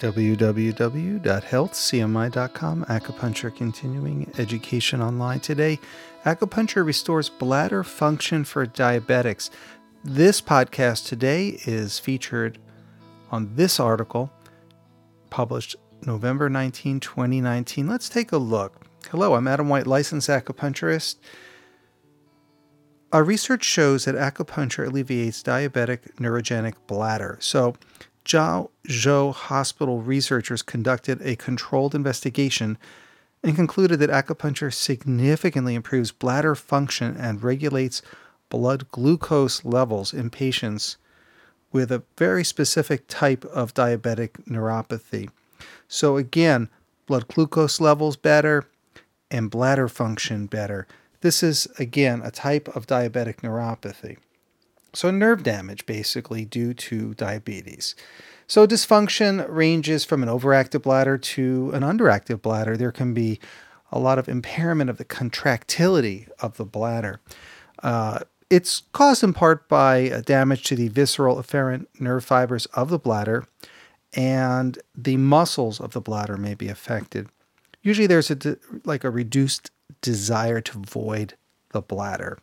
www.healthcmi.com. Acupuncture continuing education online today. Acupuncture restores bladder function for diabetics. This podcast today is featured on this article published November 19, 2019. Let's take a look. Hello, I'm Adam White, licensed acupuncturist. Our research shows that acupuncture alleviates diabetic neurogenic bladder. So, Jiao Zhou Hospital researchers conducted a controlled investigation and concluded that acupuncture significantly improves bladder function and regulates blood glucose levels in patients with a very specific type of diabetic neuropathy. So, again, blood glucose levels better and bladder function better. This is, again, a type of diabetic neuropathy. So, nerve damage basically due to diabetes. So, dysfunction ranges from an overactive bladder to an underactive bladder. There can be a lot of impairment of the contractility of the bladder. Uh, it's caused in part by damage to the visceral afferent nerve fibers of the bladder, and the muscles of the bladder may be affected. Usually, there's a like a reduced desire to void the bladder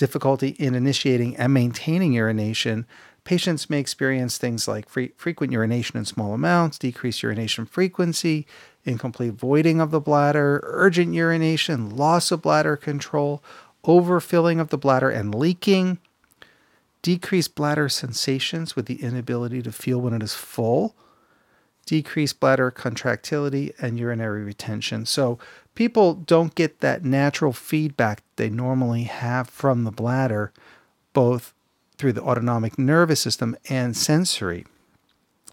difficulty in initiating and maintaining urination, patients may experience things like frequent urination in small amounts, decreased urination frequency, incomplete voiding of the bladder, urgent urination, loss of bladder control, overfilling of the bladder and leaking, decreased bladder sensations with the inability to feel when it is full, decreased bladder contractility, and urinary retention. So, people don't get that natural feedback they normally have from the bladder, both through the autonomic nervous system and sensory.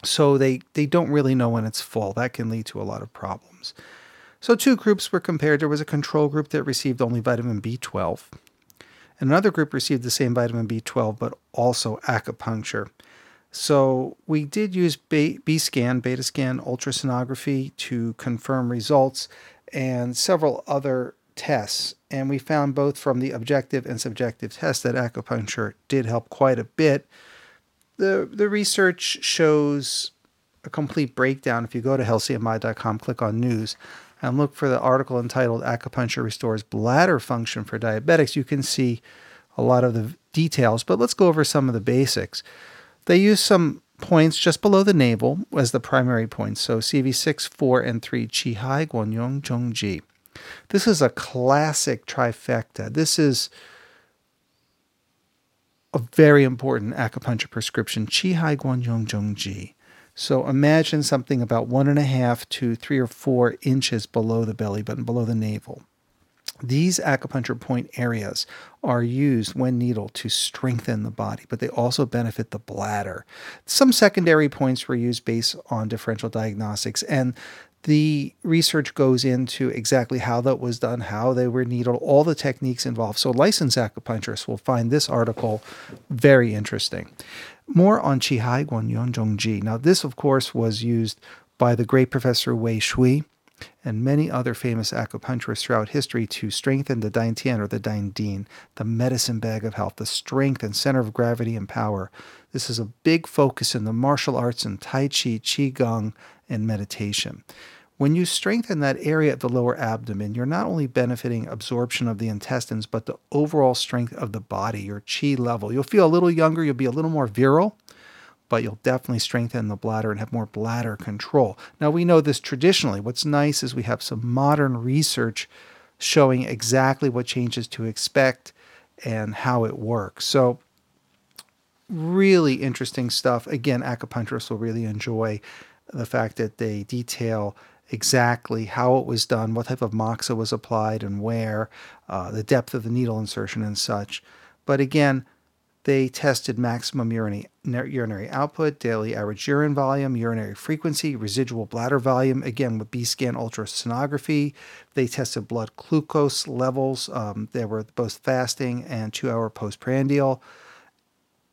So they, they don't really know when it's full. That can lead to a lot of problems. So, two groups were compared. There was a control group that received only vitamin B12, and another group received the same vitamin B12 but also acupuncture. So, we did use B, scan, beta scan, ultrasonography to confirm results, and several other tests. And we found both from the objective and subjective tests that acupuncture did help quite a bit. The, the research shows a complete breakdown. If you go to healthcmi.com, click on news, and look for the article entitled Acupuncture Restores Bladder Function for Diabetics, you can see a lot of the details. But let's go over some of the basics. They use some points just below the navel as the primary points. So CV6, 4, and 3, Qi Hai, Guanyuan, Zhongji. This is a classic trifecta. This is a very important acupuncture prescription, Qi Hai, Guanyuan, Zhongji. So imagine something about one and a half to three or four inches below the belly button, below the navel. These acupuncture point areas are used when needled to strengthen the body, but they also benefit the bladder. Some secondary points were used based on differential diagnostics, and the research goes into exactly how that was done, how they were needled, all the techniques involved. So, licensed acupuncturists will find this article very interesting. More on Qihai Guanyuan Zhongji. Now, this, of course, was used by the great professor Wei Shui and many other famous acupuncturists throughout history to strengthen the Dantian or the Dain Din, the medicine bag of health, the strength and center of gravity and power. This is a big focus in the martial arts and Tai Chi, Qigong, and meditation. When you strengthen that area of the lower abdomen, you're not only benefiting absorption of the intestines, but the overall strength of the body, your chi level. You'll feel a little younger, you'll be a little more virile but you'll definitely strengthen the bladder and have more bladder control. Now, we know this traditionally. What's nice is we have some modern research showing exactly what changes to expect and how it works. So, really interesting stuff. Again, acupuncturists will really enjoy the fact that they detail exactly how it was done, what type of moxa was applied, and where, uh, the depth of the needle insertion, and such. But again, they tested maximum urinary, urinary output, daily average urine volume, urinary frequency, residual bladder volume, again with B scan ultrasonography. They tested blood glucose levels. Um, they were both fasting and two hour postprandial.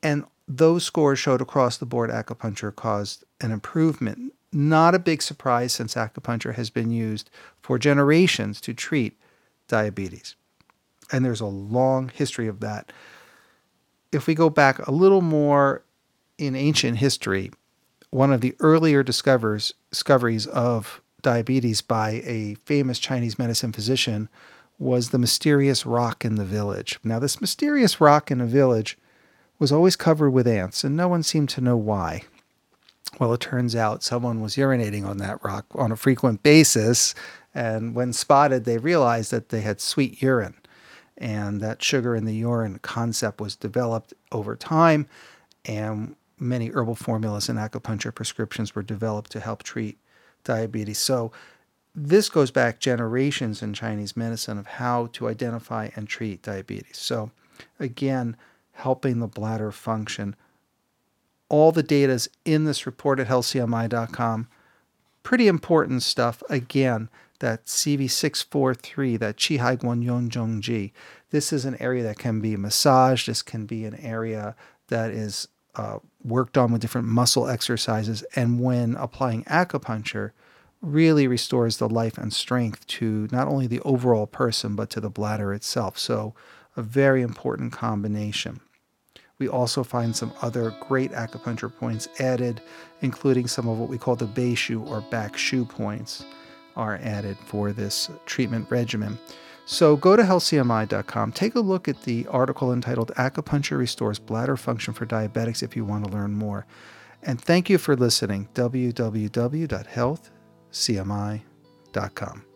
And those scores showed across the board acupuncture caused an improvement. Not a big surprise since acupuncture has been used for generations to treat diabetes. And there's a long history of that if we go back a little more in ancient history, one of the earlier discoveries discoveries of diabetes by a famous Chinese medicine physician was the mysterious rock in the village. Now, this mysterious rock in the village was always covered with ants, and no one seemed to know why. Well, it turns out someone was urinating on that rock on a frequent basis, and when spotted, they realized that they had sweet urine. And that sugar in the urine concept was developed over time, and many herbal formulas and acupuncture prescriptions were developed to help treat diabetes. So, this goes back generations in Chinese medicine of how to identify and treat diabetes. So, again, helping the bladder function. All the data is in this report at healthcmi.com. Pretty important stuff. Again, that CV643, that Qihai Guanyuan Zhongji. This is an area that can be massaged. This can be an area that is uh, worked on with different muscle exercises. And when applying acupuncture, really restores the life and strength to not only the overall person, but to the bladder itself. So, a very important combination. We also find some other great acupuncture points added, including some of what we call the Beishu or back shu points are added for this treatment regimen. So go to healthcmi.com, take a look at the article entitled Acupuncture Restores Bladder Function for Diabetics if you want to learn more. And thank you for listening. www.healthcmi.com.